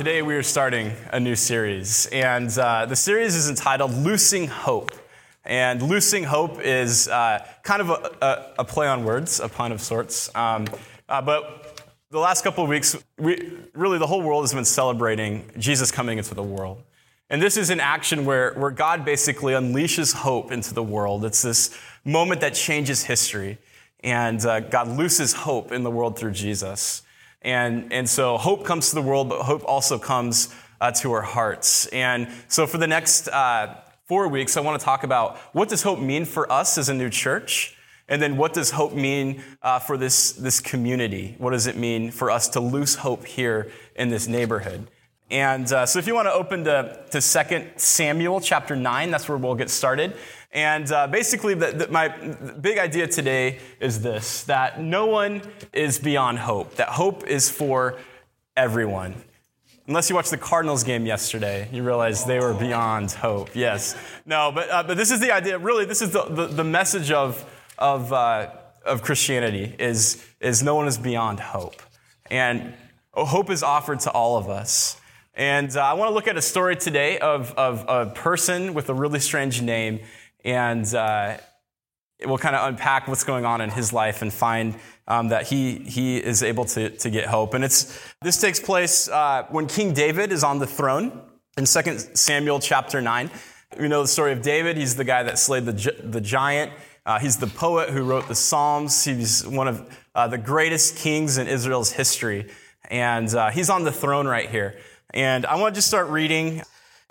today we are starting a new series, and uh, the series is entitled Loosing Hope. And loosing hope is uh, kind of a, a, a, play on words, a pun of sorts. Um, uh, but the last couple of weeks, we, really the whole world has been celebrating Jesus coming into the world. And this is an action where, where God basically unleashes hope into the world. It's this moment that changes history. And uh, God looses hope in the world through Jesus. And, and so hope comes to the world, but hope also comes uh, to our hearts. And so for the next uh, four weeks, I want to talk about what does hope mean for us as a new church? And then what does hope mean uh, for this, this community? What does it mean for us to lose hope here in this neighborhood? And uh, so if you want to open to, to 2 Samuel chapter 9, that's where we'll get started. And uh, basically, the, the, my big idea today is this that no one is beyond hope, that hope is for everyone. Unless you watched the Cardinals game yesterday, you realize they were beyond hope. Yes. No, but, uh, but this is the idea. Really, this is the, the, the message of, of, uh, of Christianity is, is no one is beyond hope. And hope is offered to all of us. And uh, I want to look at a story today of, of a person with a really strange name and uh, we'll kind of unpack what's going on in his life and find um, that he, he is able to, to get hope. And it's, this takes place uh, when King David is on the throne in 2 Samuel chapter 9. We know the story of David. He's the guy that slayed the, the giant. Uh, he's the poet who wrote the Psalms. He's one of uh, the greatest kings in Israel's history. And uh, he's on the throne right here. And I want to just start reading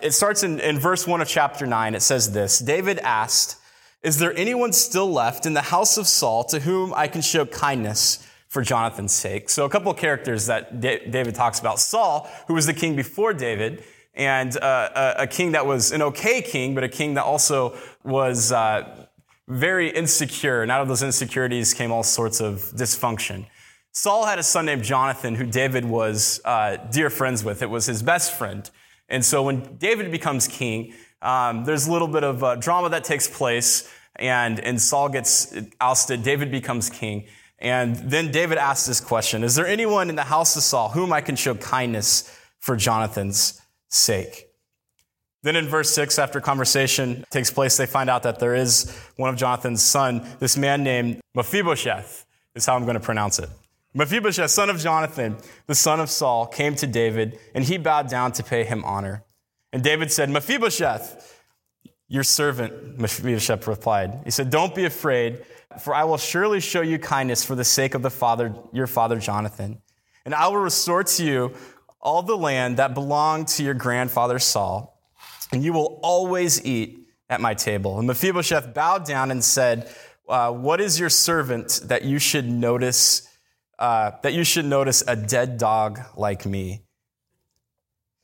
it starts in, in verse 1 of chapter 9. It says this David asked, Is there anyone still left in the house of Saul to whom I can show kindness for Jonathan's sake? So, a couple of characters that David talks about Saul, who was the king before David, and uh, a, a, king that was an okay king, but a king that also was uh, very insecure. And out of those insecurities came all sorts of dysfunction. Saul had a son named Jonathan, who David was uh, dear friends with. It was his best friend. And so when David becomes king, um, there's a little bit of uh, drama that takes place, and, and Saul gets ousted. David becomes king. And then David asks this question Is there anyone in the house of Saul whom I can show kindness for Jonathan's sake? Then in verse 6, after conversation takes place, they find out that there is one of Jonathan's son, this man named Mephibosheth, is how I'm going to pronounce it. Mephibosheth, son of Jonathan, the son of Saul, came to David, and he bowed down to pay him honor. And David said, Mephibosheth, your servant, Mephibosheth replied. He said, Don't be afraid, for I will surely show you kindness for the sake of the father, your father Jonathan. And I will restore to you all the land that belonged to your grandfather Saul, and you will always eat at my table. And Mephibosheth bowed down and said, uh, What is your servant that you should notice? Uh, that you should notice a dead dog like me.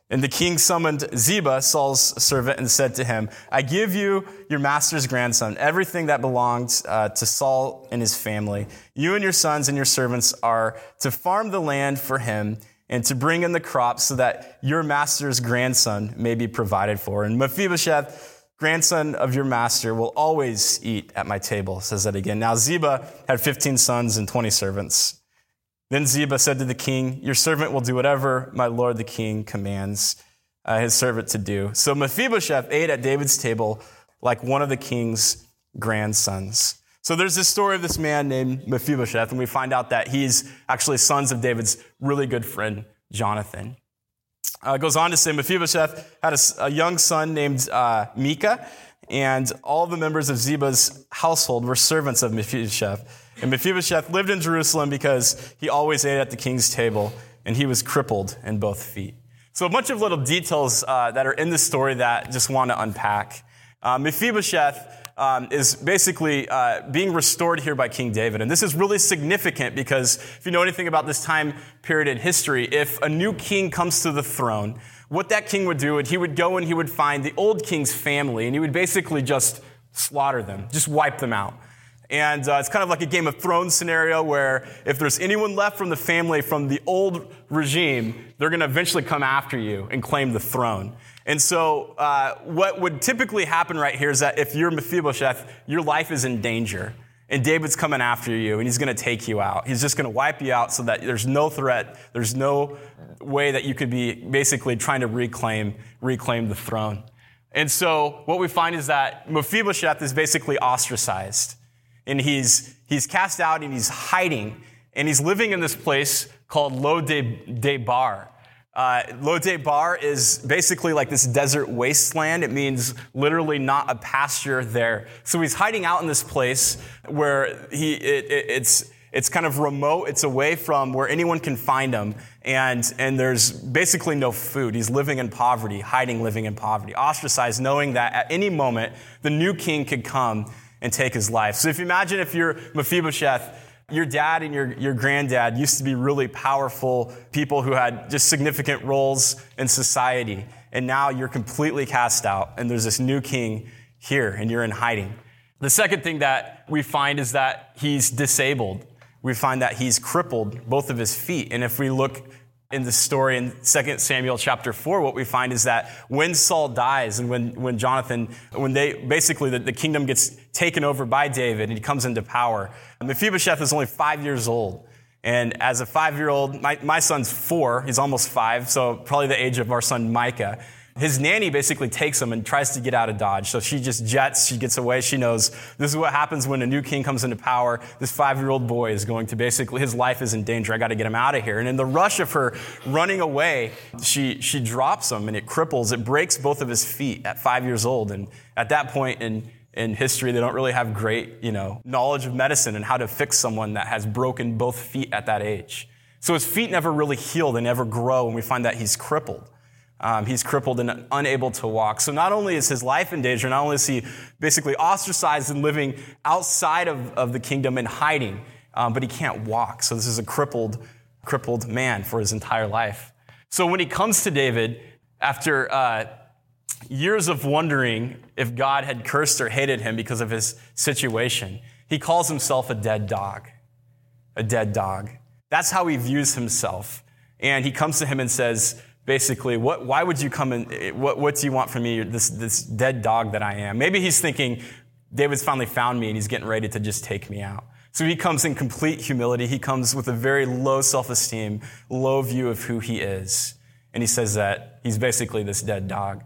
And the king summoned Ziba, Saul's servant, and said to him, I give you your master's grandson, everything that belongs uh, to Saul and his family. You and your sons and your servants are to farm the land for him and to bring in the crops so that your master's grandson may be provided for. And Mephibosheth, grandson of your master, will always eat at my table, says that again. Now Ziba had 15 sons and 20 servants. Then Ziba said to the king, Your servant will do whatever my lord the king commands uh, his servant to do. So Mephibosheth ate at David's table like one of the king's grandsons. So there's this story of this man named Mephibosheth, and we find out that he's actually sons of David's really good friend, Jonathan. Uh, goes on to say Mephibosheth had a, a young son named uh, Micah, and all the members of Ziba's household were servants of Mephibosheth. And Mephibosheth lived in Jerusalem because he always ate at the king's table, and he was crippled in both feet. So a bunch of little details uh, that are in the story that I just want to unpack. Uh, Mephibosheth um, is basically uh, being restored here by King David. And this is really significant because if you know anything about this time period in history, if a new king comes to the throne, what that king would do, he would go and he would find the old king's family and he would basically just slaughter them, just wipe them out. And uh, it's kind of like a Game of Thrones scenario where if there's anyone left from the family from the old regime, they're going to eventually come after you and claim the throne. And so, uh, what would typically happen right here is that if you're Mephibosheth, your life is in danger. and David's coming after you and he's going to take you out. He's just going to wipe you out so that there's no threat, there's no way that you could be basically trying to reclaim reclaim the throne. And so what we find is that Mephibosheth is basically ostracized and he's he's cast out and he's hiding and he's living in this place called Lo Debar. Uh, Lo-debar is basically like this desert wasteland. It means literally not a pasture there. So he's hiding out in this place where he, it, it, it's, it's kind of remote. It's away from where anyone can find him. And, and there's basically no food. He's living in poverty, hiding, living in poverty, ostracized, knowing that at any moment the new king could come and take his life. So if you imagine if you're Mephibosheth, your dad and your, your granddad used to be really powerful people who had just significant roles in society. And now you're completely cast out, and there's this new king here, and you're in hiding. The second thing that we find is that he's disabled. We find that he's crippled both of his feet. And if we look in the story in 2 Samuel chapter 4, what we find is that when Saul dies and when, when Jonathan, when they basically the, the kingdom gets taken over by David and he comes into power, Mephibosheth is only five years old. And as a five year old, my, my son's four, he's almost five, so probably the age of our son Micah his nanny basically takes him and tries to get out of Dodge. So she just jets, she gets away. She knows this is what happens when a new king comes into power. This five year old boy is going to basically, his life is in danger. I got to get him out of here. And in the rush of her running away, she, she drops him and it cripples, it breaks both of his feet at five years old. And at that point in, in history, they don't really have great, you know, knowledge of medicine and how to fix someone that has broken both feet at that age. So his feet never really heal, they never grow, and we find that he's crippled. Um, he's crippled and unable to walk. So not only is his life in danger, not only is he basically ostracized and living outside of, of the kingdom and hiding, um, but he can't walk. So this is a crippled, crippled man for his entire life. So when he comes to David, after uh, years of wondering if God had cursed or hated him because of his situation, he calls himself a dead dog. A dead dog. That's how he views himself. And he comes to him and says, basically, what, why would you come and what, what do you want from me, this, this dead dog that I am? Maybe he's thinking, David's finally found me and he's getting ready to just take me out. So he comes in complete humility. He comes with a very low self esteem, low view of who he is. And he says that he's basically this dead dog.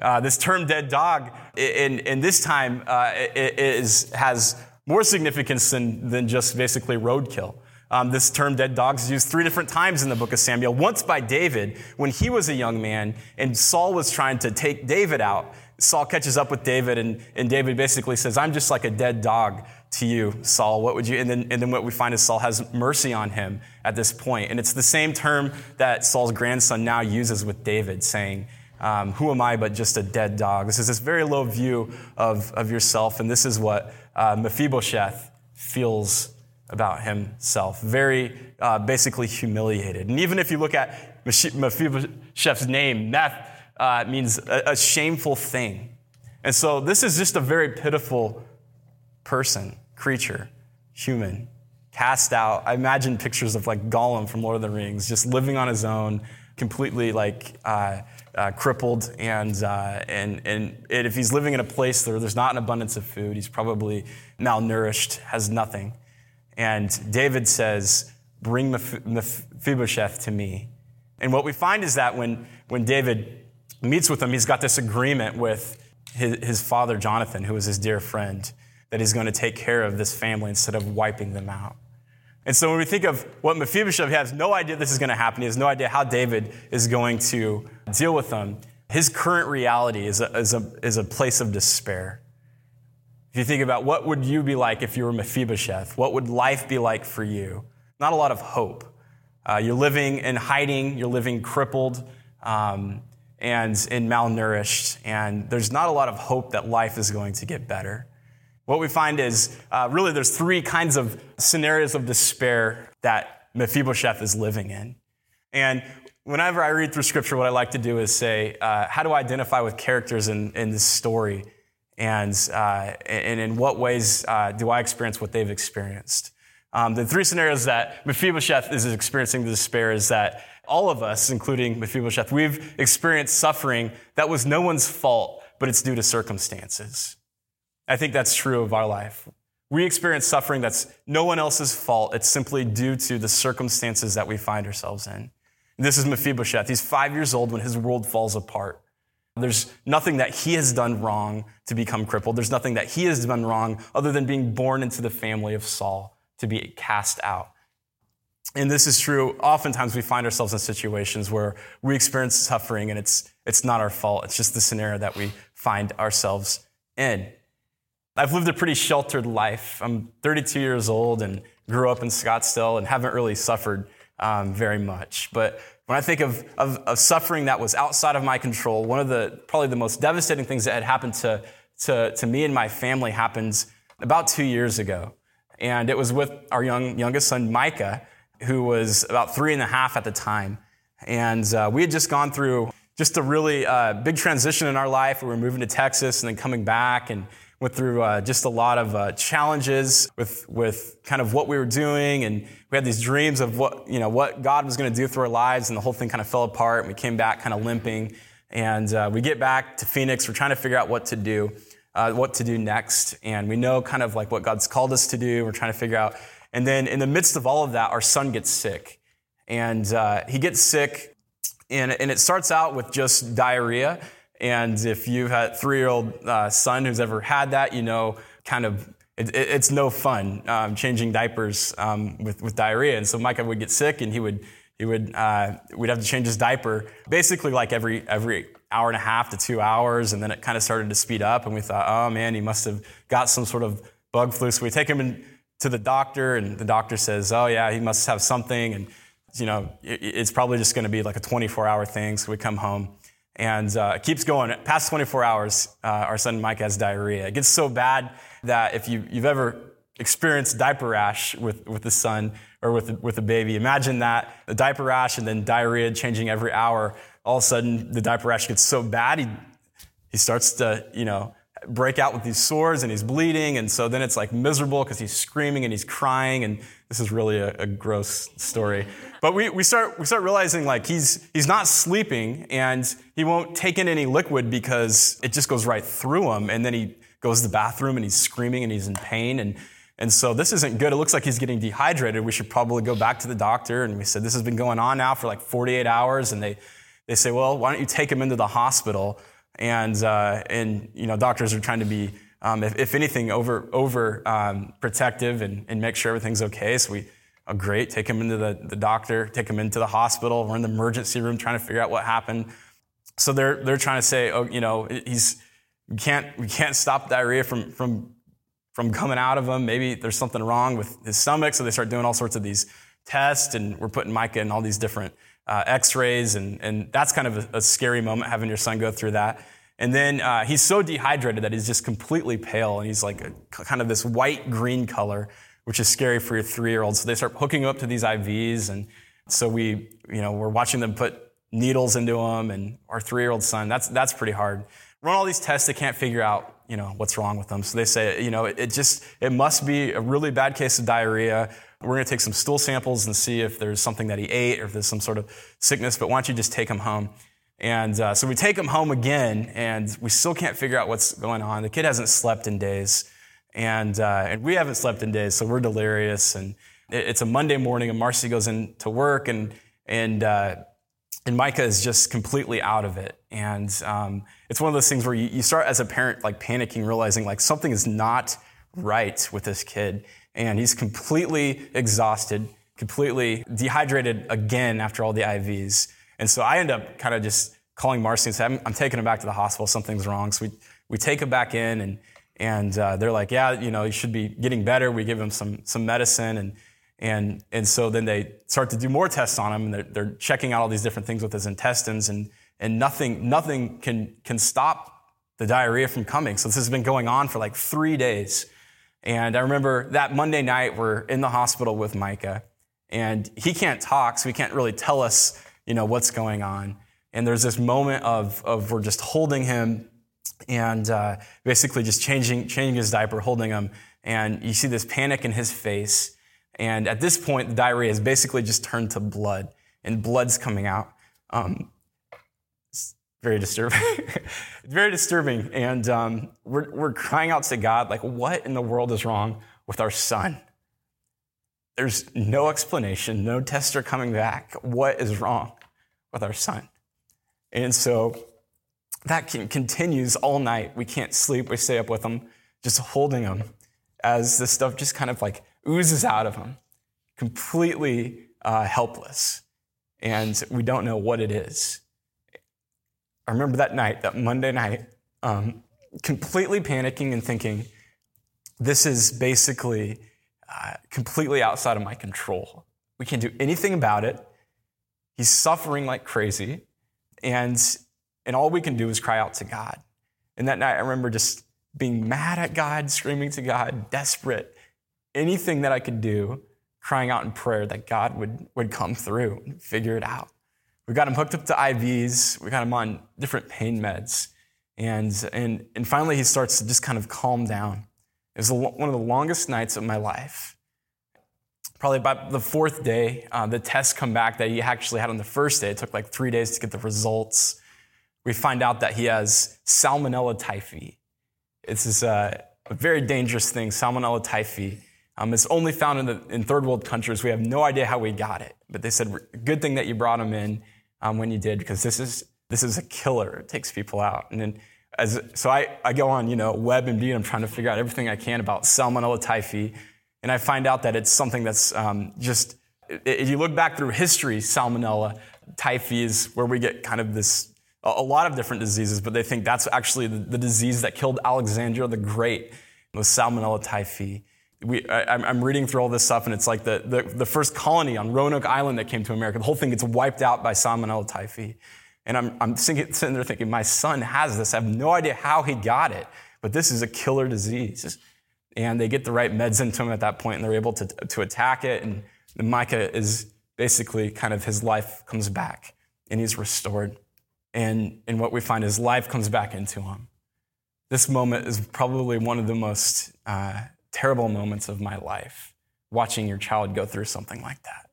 Uh, this term dead dog, in, in this time, uh, is, has more significance than, than just basically roadkill. Um, this term dead dogs is used three different times in the book of Samuel. Once by David when he was a young man and Saul was trying to take David out. Saul catches up with David and, and David basically says, I'm just like a dead dog to you, Saul. What would you? And then, and then what we find is Saul has mercy on him at this point. And it's the same term that Saul's grandson now uses with David, saying, um, Who am I but just a dead dog? This is this very low view of, of yourself. And this is what uh, Mephibosheth feels about himself, very uh, basically humiliated. And even if you look at Mephibosheth's name, Meth uh, means a, a shameful thing. And so this is just a very pitiful person, creature, human, cast out. I imagine pictures of like Gollum from Lord of the Rings, just living on his own, completely like uh, uh, crippled, and, uh, and and if he's living in a place where there's not an abundance of food, he's probably malnourished, has nothing. And David says, Bring Mephibosheth to me. And what we find is that when, when David meets with him, he's got this agreement with his, his father, Jonathan, who is his dear friend, that he's going to take care of this family instead of wiping them out. And so when we think of what Mephibosheth, he has no idea this is going to happen. He has no idea how David is going to deal with them. His current reality is a, is a, is a place of despair. If you think about what would you be like if you were Mephibosheth, what would life be like for you? Not a lot of hope. Uh, you're living in hiding, you're living crippled um, and, and malnourished, and there's not a lot of hope that life is going to get better. What we find is uh, really there's three kinds of scenarios of despair that Mephibosheth is living in. And whenever I read through scripture, what I like to do is say, uh, how do I identify with characters in, in this story? and, uh, and in what ways uh, do I experience what they've experienced. Um, the three scenarios that Mephibosheth is experiencing the despair is that all of us, including Mephibosheth, we've experienced suffering that was no one's fault, but it's due to circumstances. I think that's true of our life. We experience suffering that's no one else's fault. It's simply due to the circumstances that we find ourselves in. This is Mephibosheth. He's five years old when his world falls apart. There's nothing that he has done wrong to become crippled. There's nothing that he has done wrong other than being born into the family of Saul to be cast out. And this is true. Oftentimes we find ourselves in situations where we experience suffering and it's, it's not our fault. It's just the scenario that we find ourselves in. I've lived a pretty sheltered life. I'm 32 years old and grew up in Scottsdale and haven't really suffered um, very much. But when I think of, of, of, suffering that was outside of my control, one of the probably the most devastating things that had happened to, to, to me and my family happened about two years ago. And it was with our young, youngest son, Micah, who was about three and a half at the time. And uh, we had just gone through just a really uh, big transition in our life. We were moving to Texas and then coming back and went through uh, just a lot of uh, challenges with, with kind of what we were doing. And we had these dreams of what, you know, what God was going to do through our lives. And the whole thing kind of fell apart. And we came back kind of limping. And uh, we get back to Phoenix. We're trying to figure out what to do, uh, what to do next. And we know kind of like what God's called us to do. We're trying to figure out. And then in the midst of all of that, our son gets sick. And uh, he gets sick. And, and it starts out with just diarrhea. And if you've had a three year old uh, son who's ever had that, you know, kind of, it, it, it's no fun um, changing diapers um, with, with diarrhea. And so Micah would get sick and he would, he would, uh, we'd have to change his diaper basically like every, every hour and a half to two hours. And then it kind of started to speed up. And we thought, oh man, he must have got some sort of bug flu. So we take him in, to the doctor and the doctor says, oh yeah, he must have something. And, you know, it, it's probably just going to be like a 24 hour thing. So we come home and uh, it keeps going. Past 24 hours, uh, our son Mike has diarrhea. It gets so bad that if you, have ever experienced diaper rash with, with the son or with, with a baby, imagine that the diaper rash and then diarrhea changing every hour. All of a sudden, the diaper rash gets so bad, he, he starts to, you know, break out with these sores and he's bleeding. And so then it's like miserable because he's screaming and he's crying. And this is really a, a, gross story. But we, we, start, we start realizing like he's, he's not sleeping and he won't take in any liquid because it just goes right through him. And then he goes to the bathroom and he's screaming and he's in pain. And, and so this isn't good. It looks like he's getting dehydrated. We should probably go back to the doctor. And we said, this has been going on now for like 48 hours. And they, they say, well, why don't you take him into the hospital? And, uh, and you know, doctors are trying to be, um, if, if, anything, over, over um, protective and, and make sure everything's okay. So we, oh, great, take him into the, the doctor, take him into the hospital. We're in the emergency room trying to figure out what happened. So they're, they're trying to say, oh, you know, he's, we can't, we can't stop diarrhea from, from, from coming out of him. Maybe there's something wrong with his stomach. So they start doing all sorts of these tests and we're putting Micah in all these different uh, x-rays and, and that's kind of a, a, scary moment having your son go through that and then uh, he's so dehydrated that he's just completely pale and he's like a, kind of this white green color which is scary for your three-year-old so they start hooking up to these ivs and so we you know we're watching them put needles into him and our three-year-old son that's that's pretty hard. Run all these tests they can't figure out you know what's wrong with them so they say you know it, it just it must be a really bad case of diarrhea. We're going to take some stool samples and see if there's something that he ate or if there's some sort of sickness, but why don't you just take him home? And uh, so we take him home again, and we still can't figure out what's going on. The kid hasn't slept in days, and, uh, and we haven't slept in days, so we're delirious. And it, it's a Monday morning, and Marcy goes in to work, and, and, uh, and Micah is just completely out of it. And um, it's one of those things where you, you start as a parent like panicking, realizing like something is not right with this kid and he's completely exhausted, completely dehydrated again after all the IVs. And so I end up kind of just calling Marcy and saying, I'm, I'm, taking him back to the hospital. Something's wrong. So we, we take him back in and, and uh, they're like, yeah, you know, he should be getting better. We give him some, some medicine. And, and, and so then they start to do more tests on him and they're, they're checking out all these different things with his intestines and, and nothing, nothing can, can stop the diarrhea from coming. So this has been going on for like three days. And I remember that Monday night, we're in the hospital with Micah, and he can't talk, so he can't really tell us, you know, what's going on. And there's this moment of, of we're just holding him and uh, basically just changing, changing his diaper, holding him. And you see this panic in his face. And at this point, the diarrhea has basically just turned to blood, and blood's coming out. Um, very disturbing. very disturbing. And um, we're, we're crying out to God, like, what in the world is wrong with our son. There's no explanation, no tests are coming back. What is wrong with our son? And so that continues all night. We can't sleep. We stay up with him, just holding him as this stuff just kind of like oozes out of him, completely uh, helpless. And we don't know what it is. I remember that night, that Monday night, um, completely panicking and thinking, this is basically uh, completely outside of my control. We can't do anything about it. He's suffering like crazy. And, and all we can do is cry out to God. And that night, I remember just being mad at God, screaming to God, desperate. Anything that I could do, crying out in prayer that God would, would come through and figure it out. We got him hooked up to IVs. We got him on different pain meds. And, and, and finally, he starts to just kind of calm down. It was one of the longest nights of my life. Probably about the fourth day, uh, the tests come back that he actually had on the first day. It took like three days to get the results. We find out that he has Salmonella typhi. This is a, a very dangerous thing, Salmonella typhi. Um, it's only found in, the, in third world countries. We have no idea how we got it, but they said, good thing that you brought him in um, when you did, because this is, this is a killer. It takes people out. And then as, so I, I go on, you know, WebMD and I'm trying to figure out everything I can about Salmonella typhi. And I find out that it's something that's um, just, if you look back through history, Salmonella typhi is where we get kind of this, a lot of different diseases, but they think that's actually the, the disease that killed Alexander the Great, was Salmonella typhi. We, I, am reading through all this stuff, and it's like the, the, the, first colony on Roanoke Island that came to America. The whole thing gets wiped out by Salmonella typhi. And I'm, I'm thinking, sitting there thinking, my son has this. I have no idea how he got it, but this is a killer disease. And they get the right meds into him at that point, and they're able to, to attack it. And Micah is basically kind of his life comes back, and he's restored. And, and what we find is life comes back into him. This moment is probably one of the most uh, terrible moments of my life, watching your child go through something like that.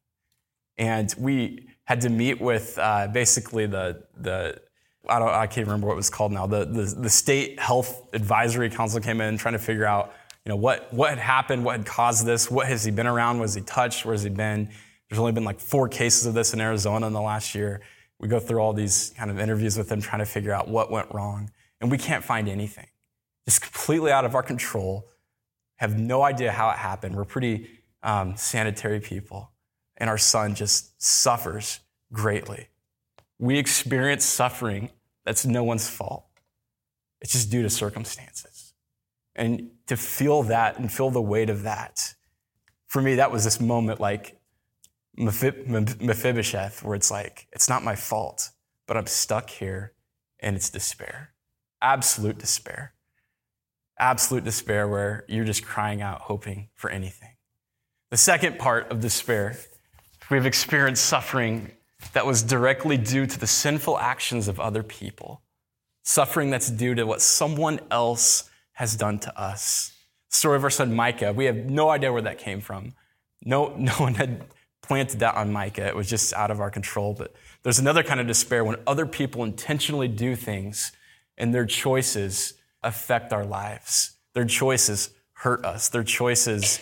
And we, had to meet with uh, basically the, the I, don't, I can't remember what it was called now. The, the, the, state health advisory council came in trying to figure out, you know, what, what had happened, what had caused this, what has he been around, was he touched, where has he been? There's only been like four cases of this in Arizona in the last year. We go through all these kind of interviews with them trying to figure out what went wrong, and we can't find anything. Just completely out of our control. Have no idea how it happened. We're pretty um, sanitary people and our son just suffers greatly. We experience suffering that's no one's fault. It's just due to circumstances. And to feel that and feel the weight of that, for me, that was this moment like Mephibosheth, where it's like, it's not my fault, but I'm stuck here and it's despair. Absolute despair. Absolute despair where you're just crying out, hoping for anything. The second part of despair We've experienced suffering that was directly due to the sinful actions of other people, suffering that's due to what someone else has done to us. Story of our son Micah, we have no idea where that came from. No, no one had planted that on Micah. It was just out of our control. But there's another kind of despair when other people intentionally do things and their choices affect our lives. Their choices hurt us. Their choices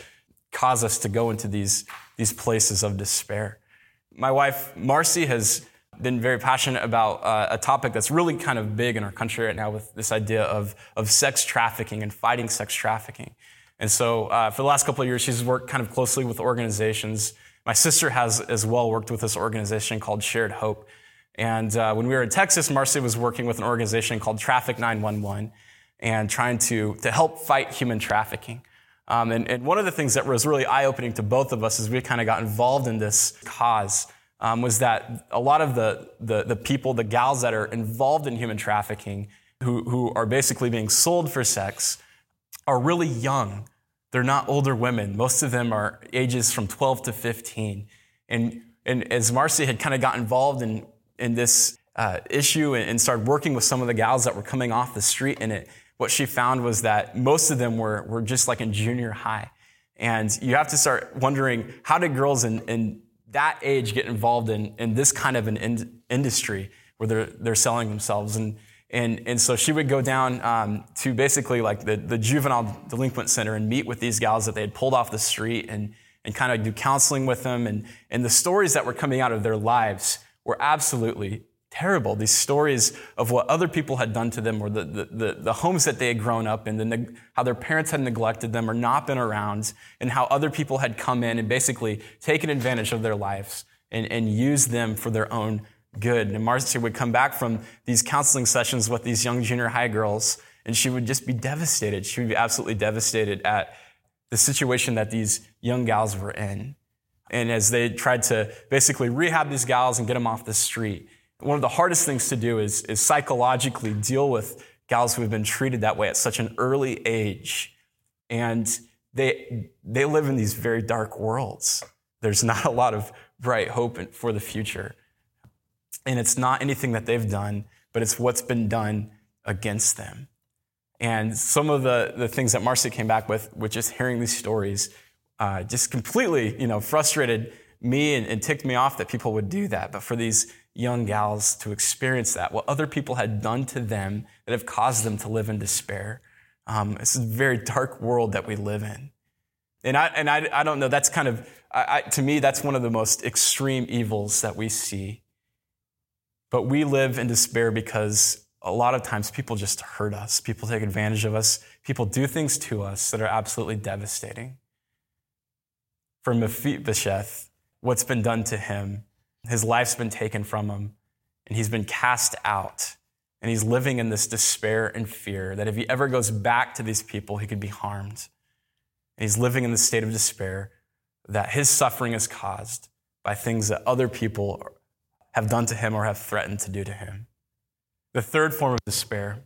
cause us to go into these these places of despair. My wife, Marcy, has been very passionate about uh, a topic that's really kind of big in our country right now with this idea of, of sex trafficking and fighting sex trafficking. And so uh, for the last couple of years, she's worked kind of closely with organizations. My sister has as well worked with this organization called Shared Hope. And uh, when we were in Texas, Marcy was working with an organization called Traffic 911 and trying to, to help fight human trafficking. Um, and, and, one of the things that was really eye opening to both of us is we kind of got involved in this cause um, was that a lot of the, the, the, people, the gals that are involved in human trafficking, who, who are basically being sold for sex, are really young. They're not older women. Most of them are ages from 12 to 15. And, and as Marcy had kind of got involved in, in this uh, issue and, and started working with some of the gals that were coming off the street in it, what she found was that most of them were, were just like in junior high. And you have to start wondering how did girls in, in that age get involved in, in this kind of an in, industry where they're, they're selling themselves? And, And, and so she would go down um, to basically like the, the juvenile delinquent center and meet with these gals that they had pulled off the street and, and kind of do counseling with them. And, and the stories that were coming out of their lives were absolutely terrible. These stories of what other people had done to them or the, the, the, the homes that they had grown up in, the, how their parents had neglected them or not been around, and how other people had come in and basically taken advantage of their lives and, and used them for their own good. And Marcy would come back from these counseling sessions with these young junior high girls, and she would just be devastated. She would be absolutely devastated at the situation that these young gals were in. And as they tried to basically rehab these gals and get them off the street, one of the hardest things to do is, is psychologically deal with gals who have been treated that way at such an early age. And they, they live in these very dark worlds. There's not a lot of bright hope for the future. And it's not anything that they've done, but it's what's been done against them. And some of the, the things that Marcy came back with, with just hearing these stories, uh, just completely, you know, frustrated me and, and ticked me off that people would do that. But for these young gals to experience that, what other people had done to them that have caused them to live in despair. Um, it's a very dark world that we live in. And I, and I, I don't know, that's kind of, I, I, to me, that's one of the most extreme evils that we see but we live in despair because a lot of times people just hurt us. People take advantage of us. People do things to us that are absolutely devastating. For Mephibosheth, what's been done to him, his life's been taken from him, and he's been cast out. And he's living in this despair and fear that if he ever goes back to these people, he could be harmed. And he's living in the state of despair that his suffering is caused by things that other people have done to him or have threatened to do to him. The third form of despair,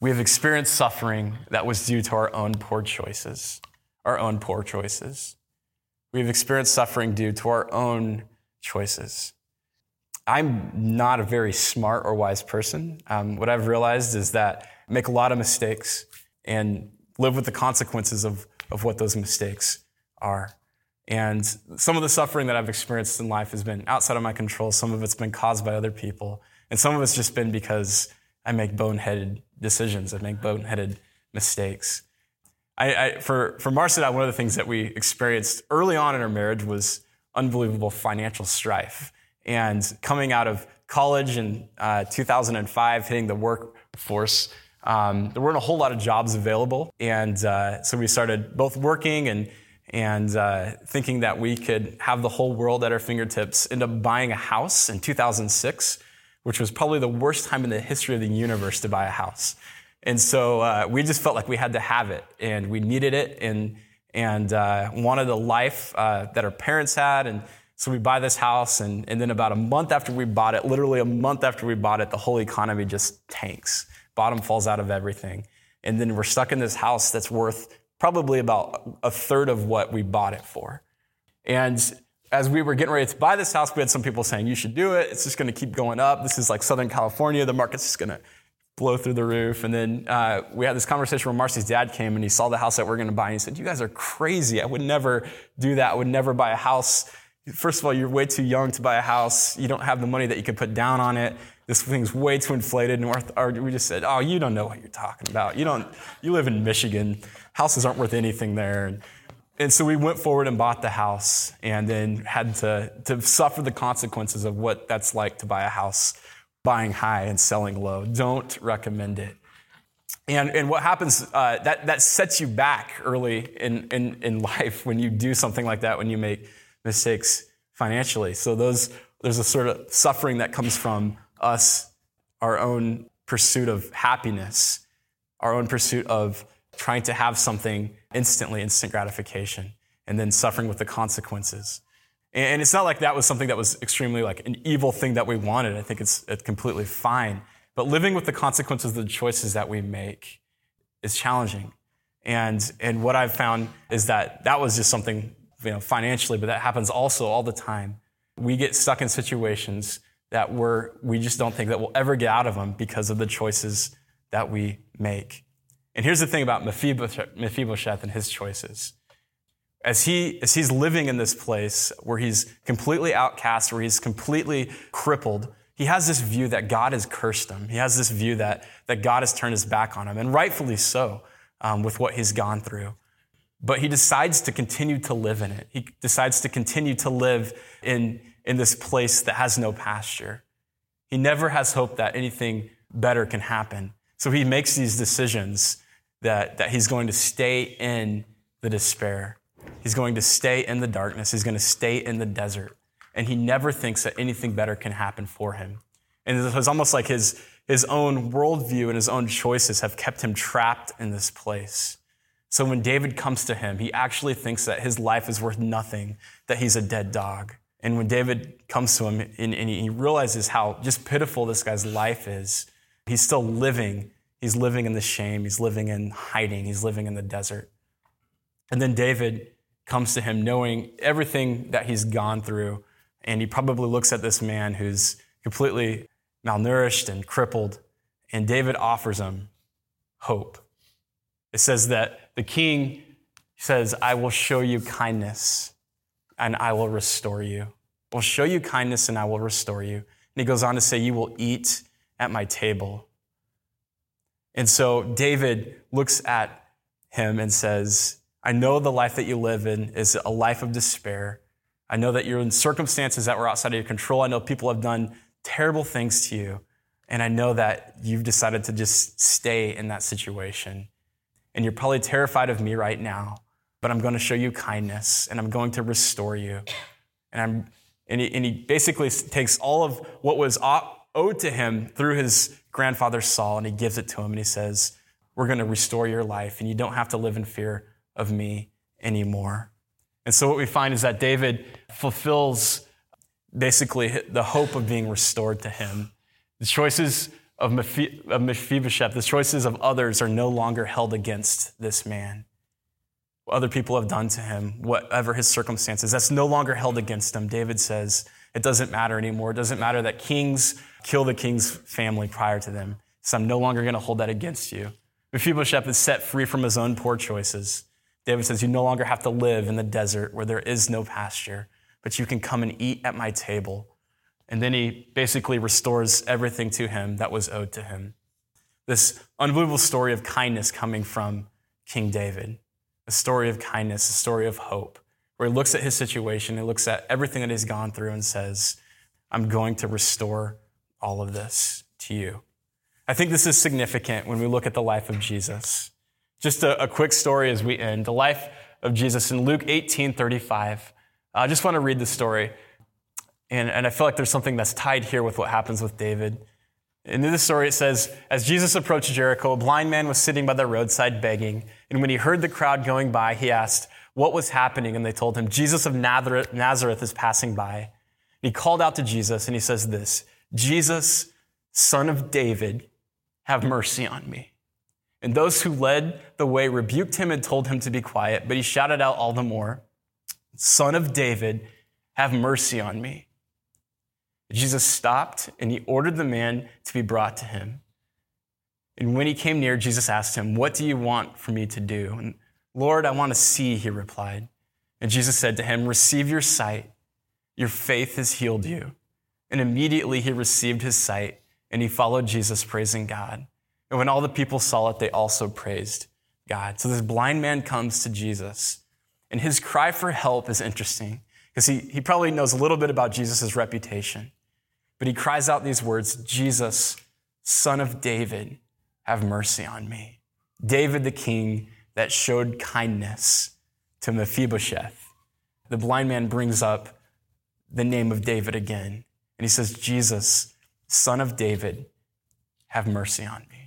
we have experienced suffering that was due to our own poor choices, our own poor choices. We have experienced suffering due to our own choices. I'm not a very smart or wise person. Um, what I've realized is that I make a lot of mistakes and live with the consequences of, of what those mistakes are. And some of the suffering that I've experienced in life has been outside of my control. Some of it's been caused by other people. And some of it's just been because I make boneheaded decisions. I make boneheaded mistakes. I, I, for, for I, one of the things that we experienced early on in our marriage was unbelievable financial strife. And coming out of college in uh, 2005, hitting the workforce, um, there weren't a whole lot of jobs available. And uh, so we started both working and and uh, thinking that we could have the whole world at our fingertips, end up buying a house in 2006, which was probably the worst time in the history of the universe to buy a house. And so uh, we just felt like we had to have it, and we needed it, and and uh, wanted a life uh, that our parents had, and so we buy this house, and, and then about a month after we bought it, literally a month after we bought it, the whole economy just tanks. Bottom falls out of everything. And then we're stuck in this house that's worth probably about a third of what we bought it for. And as we were getting ready to buy this house, we had some people saying, you should do it. It's just going to keep going up. This is like Southern California. The market's just going to blow through the roof. And then uh, we had this conversation where Marcy's dad came and he saw the house that we're going to buy. And he said, you guys are crazy. I would never do that. I would never buy a house. First of all, you're way too young to buy a house. You don't have the money that you could put down on it. This thing's way too inflated. And we just said, oh, you don't know what you're talking about. You don't, you live in Michigan houses aren't worth anything there. And, and so we went forward and bought the house and then had to, to suffer the consequences of what that's like to buy a house, buying high and selling low. Don't recommend it. And, and what happens, uh, that, that sets you back early in, in, in life when you do something like that, when you make mistakes financially. So those, there's a sort of suffering that comes from us, our own pursuit of happiness, our own pursuit of trying to have something instantly, instant gratification, and then suffering with the consequences. And it's not like that was something that was extremely like an evil thing that we wanted. I think it's, it's completely fine. But living with the consequences of the choices that we make is challenging. And, and what I've found is that that was just something, you know, financially, but that happens also all the time. We get stuck in situations that we're, we just don't think that we'll ever get out of them because of the choices that we make. And here's the thing about Mephibosheth and his choices. As, he, as he's living in this place where he's completely outcast, where he's completely crippled, he has this view that God has cursed him. He has this view that, that God has turned his back on him, and rightfully so um, with what he's gone through. But he decides to continue to live in it. He decides to continue to live in, in this place that has no pasture. He never has hope that anything better can happen. So he makes these decisions that, that he's going to stay in the despair. He's going to stay in the darkness. He's going to stay in the desert. And he never thinks that anything better can happen for him. And it was almost like his, his own worldview and his own choices have kept him trapped in this place. So when David comes to him, he actually thinks that his life is worth nothing, that he's a dead dog. And when David comes to him and, and he realizes how just pitiful this guy's life is, he's still living. He's living in the shame. He's living in hiding. He's living in the desert. And then David comes to him knowing everything that he's gone through. And he probably looks at this man who's completely malnourished and crippled. And David offers him hope. It says that the king says, I will show you kindness and I will restore you. I will show you kindness and I will restore you. And he goes on to say, You will eat at my table. And so David looks at him and says, I know the life that you live in is a life of despair. I know that you're in circumstances that were outside of your control. I know people have done terrible things to you. And I know that you've decided to just stay in that situation. And you're probably terrified of me right now, but I'm going to show you kindness and I'm going to restore you. And, I'm, and, he, and he basically takes all of what was owed to him through his grandfather Saul and he gives it to him and he says, We're going to restore your life and you don't have to live in fear of me anymore. And so what we find is that David fulfills basically the hope of being restored to him. The choices of Mephibosheth, the choices of others are no longer held against this man. What other people have done to him, whatever his circumstances, that's no longer held against him. David says it doesn't matter anymore. It doesn't matter that kings kill the king's family prior to them. So I'm no longer going to hold that against you. Mephibosheth is set free from his own poor choices. David says, You no longer have to live in the desert where there is no pasture, but you can come and eat at my table. And then he basically restores everything to him that was owed to him. This unbelievable story of kindness coming from King David, a story of kindness, a story of hope, where he looks at his situation, he looks at everything that he's gone through and says, I'm going to restore all of this to you. I think this is significant when we look at the life of Jesus. Just a, a quick story as we end. The life of Jesus in Luke 18 35. I just want to read the story. And, and I feel like there's something that's tied here with what happens with David. In this story, it says, As Jesus approached Jericho, a blind man was sitting by the roadside begging. And when he heard the crowd going by, he asked, What was happening? And they told him, Jesus of Nazareth, Nazareth is passing by. He called out to Jesus and he says this Jesus, son of David, have mercy on me. And those who led the way rebuked him and told him to be quiet, but he shouted out all the more, Son of David, have mercy on me. Jesus stopped and he ordered the man to be brought to him. And when he came near, Jesus asked him, What do you want for me to do? And Lord, I want to see, he replied. And Jesus said to him, Receive your sight. Your faith has healed you. And immediately he received his sight and he followed Jesus, praising God. And when all the people saw it, they also praised God. So this blind man comes to Jesus, and his cry for help is interesting because he, he probably knows a little bit about Jesus' reputation. But he cries out these words Jesus, son of David, have mercy on me. David the king that showed kindness to Mephibosheth. The blind man brings up the name of David again. And he says, Jesus, son of David, have mercy on me.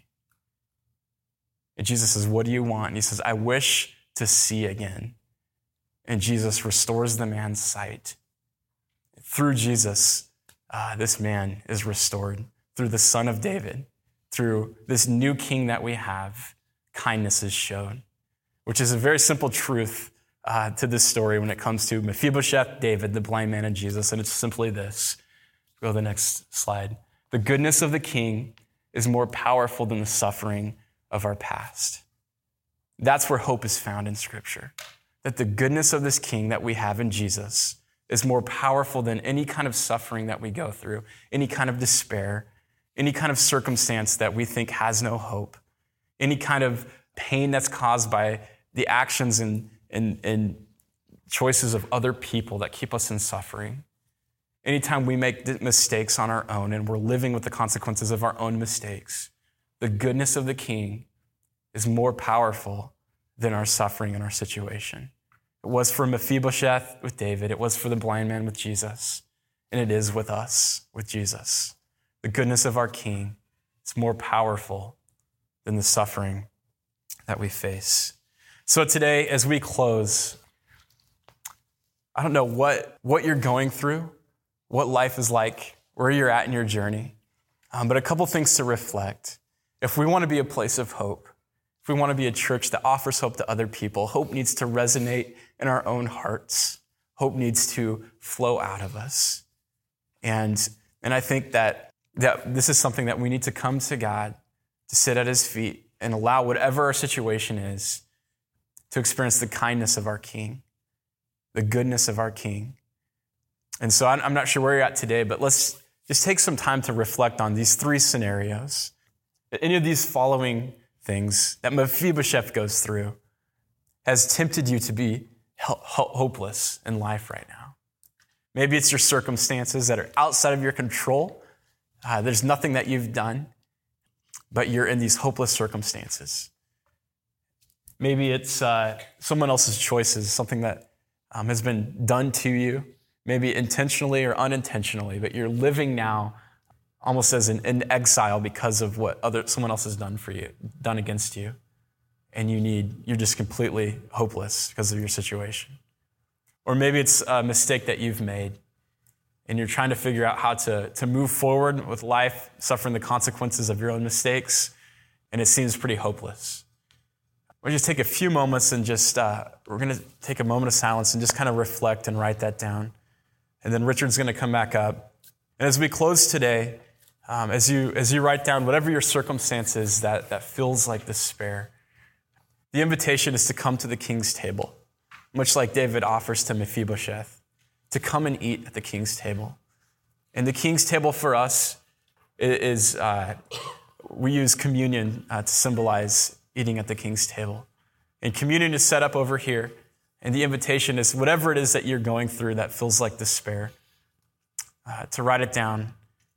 And Jesus says, What do you want? And he says, I wish to see again. And Jesus restores the man's sight. Through Jesus, uh, this man is restored through the Son of David, through this new king that we have, kindness is shown, which is a very simple truth uh, to this story when it comes to Mephibosheth, David, the blind man, and Jesus. And it's simply this. Go to the next slide. The goodness of the king is more powerful than the suffering of our past. That's where hope is found in Scripture. That the goodness of this king that we have in Jesus is more powerful than any kind of suffering that we go through, any kind of despair, any kind of circumstance that we think has no hope, any kind of pain that's caused by the actions and, and, and choices of other people that keep us in suffering. Anytime we make mistakes on our own and we're living with the consequences of our own mistakes, the goodness of the King is more powerful than our suffering and our situation. It was for Mephibosheth with David, it was for the blind man with Jesus, and it is with us with Jesus. The goodness of our King is more powerful than the suffering that we face. So today, as we close, I don't know what, what you're going through, what life is like, where you're at in your journey, um, but a couple things to reflect. If we want to be a place of hope, if we want to be a church that offers hope to other people, hope needs to resonate in our own hearts. Hope needs to flow out of us. And, and I think that, that this is something that we need to come to God, to sit at his feet, and allow whatever our situation is to experience the kindness of our King, the goodness of our King. And so I'm not sure where you're at today, but let's just take some time to reflect on these three scenarios. Any of these following things that Mephibosheth goes through has tempted you to be hopeless in life right now. Maybe it's your circumstances that are outside of your control. Uh, there's nothing that you've done, but you're in these hopeless circumstances. Maybe it's uh, someone else's choices, something that um, has been done to you, maybe intentionally or unintentionally, but you're living now almost as an, an exile because of what other someone else has done for you, done against you, and you need you're just completely hopeless because of your situation. Or maybe it's a mistake that you've made and you're trying to figure out how to, to move forward with life, suffering the consequences of your own mistakes, and it seems pretty hopeless. We'll just take a few moments and just, uh, we're going to take a moment of silence and just kind of reflect and write that down. And then Richard's going to come back up. And as we close today, um, as, you, as you write down whatever your circumstances that, that feels like despair, the invitation is to come to the king's table, much like David offers to Mephibosheth, to come and eat at the king's table. And the king's table for us is, uh, we use communion uh, to symbolize eating at the king's table. And communion is set up over here. And the invitation is whatever it is that you're going through that feels like despair, uh, to write it down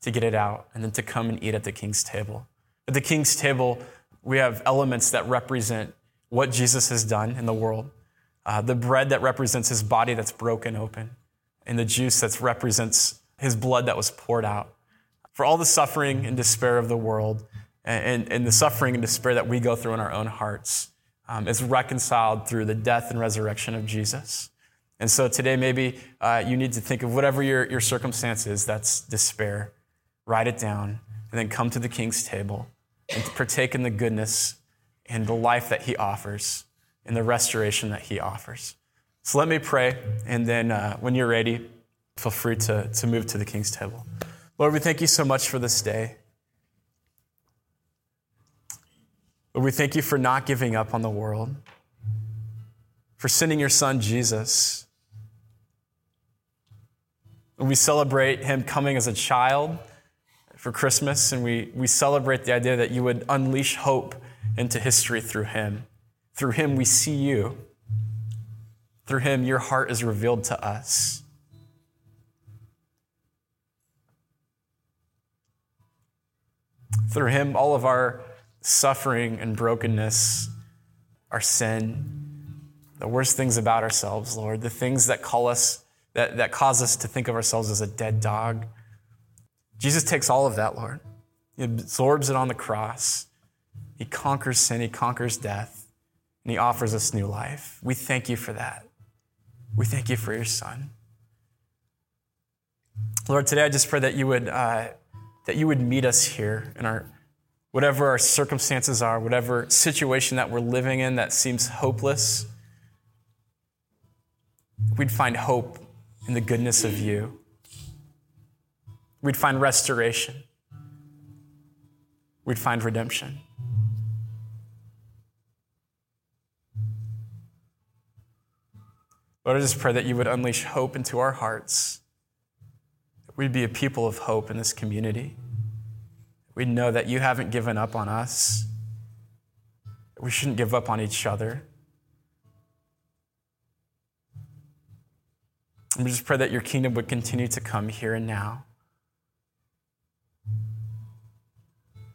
to get it out, and then to come and eat at the king's table. At the king's table, we have elements that represent what Jesus has done in the world uh, the bread that represents his body that's broken open, and the juice that represents his blood that was poured out. For all the suffering and despair of the world, and, and the suffering and despair that we go through in our own hearts, um, is reconciled through the death and resurrection of Jesus. And so today, maybe uh, you need to think of whatever your, your circumstance is that's despair write it down, and then come to the king's table and partake in the goodness and the life that he offers and the restoration that he offers. So let me pray, and then uh, when you're ready, feel free to, to move to the king's table. Lord, we thank you so much for this day. Lord, we thank you for not giving up on the world, for sending your son Jesus. And we celebrate him coming as a child for Christmas, and we, we celebrate the idea that you would unleash hope into history through him. Through him, we see you. Through him, your heart is revealed to us. Through him, all of our suffering and brokenness, our sin, the worst things about ourselves, Lord, the things that call us, that, that cause us to think of ourselves as a dead dog, Jesus takes all of that, Lord. He absorbs it on the cross. He conquers sin, He conquers death, and He offers us new life. We thank you for that. We thank you for your Son. Lord, today I just pray that you would, uh, that you would meet us here in our, whatever our circumstances are, whatever situation that we're living in that seems hopeless. We'd find hope in the goodness of you. We'd find restoration. We'd find redemption. Lord, I just pray that you would unleash hope into our hearts. That we'd be a people of hope in this community. We'd know that you haven't given up on us. We shouldn't give up on each other. And we just pray that your kingdom would continue to come here and now.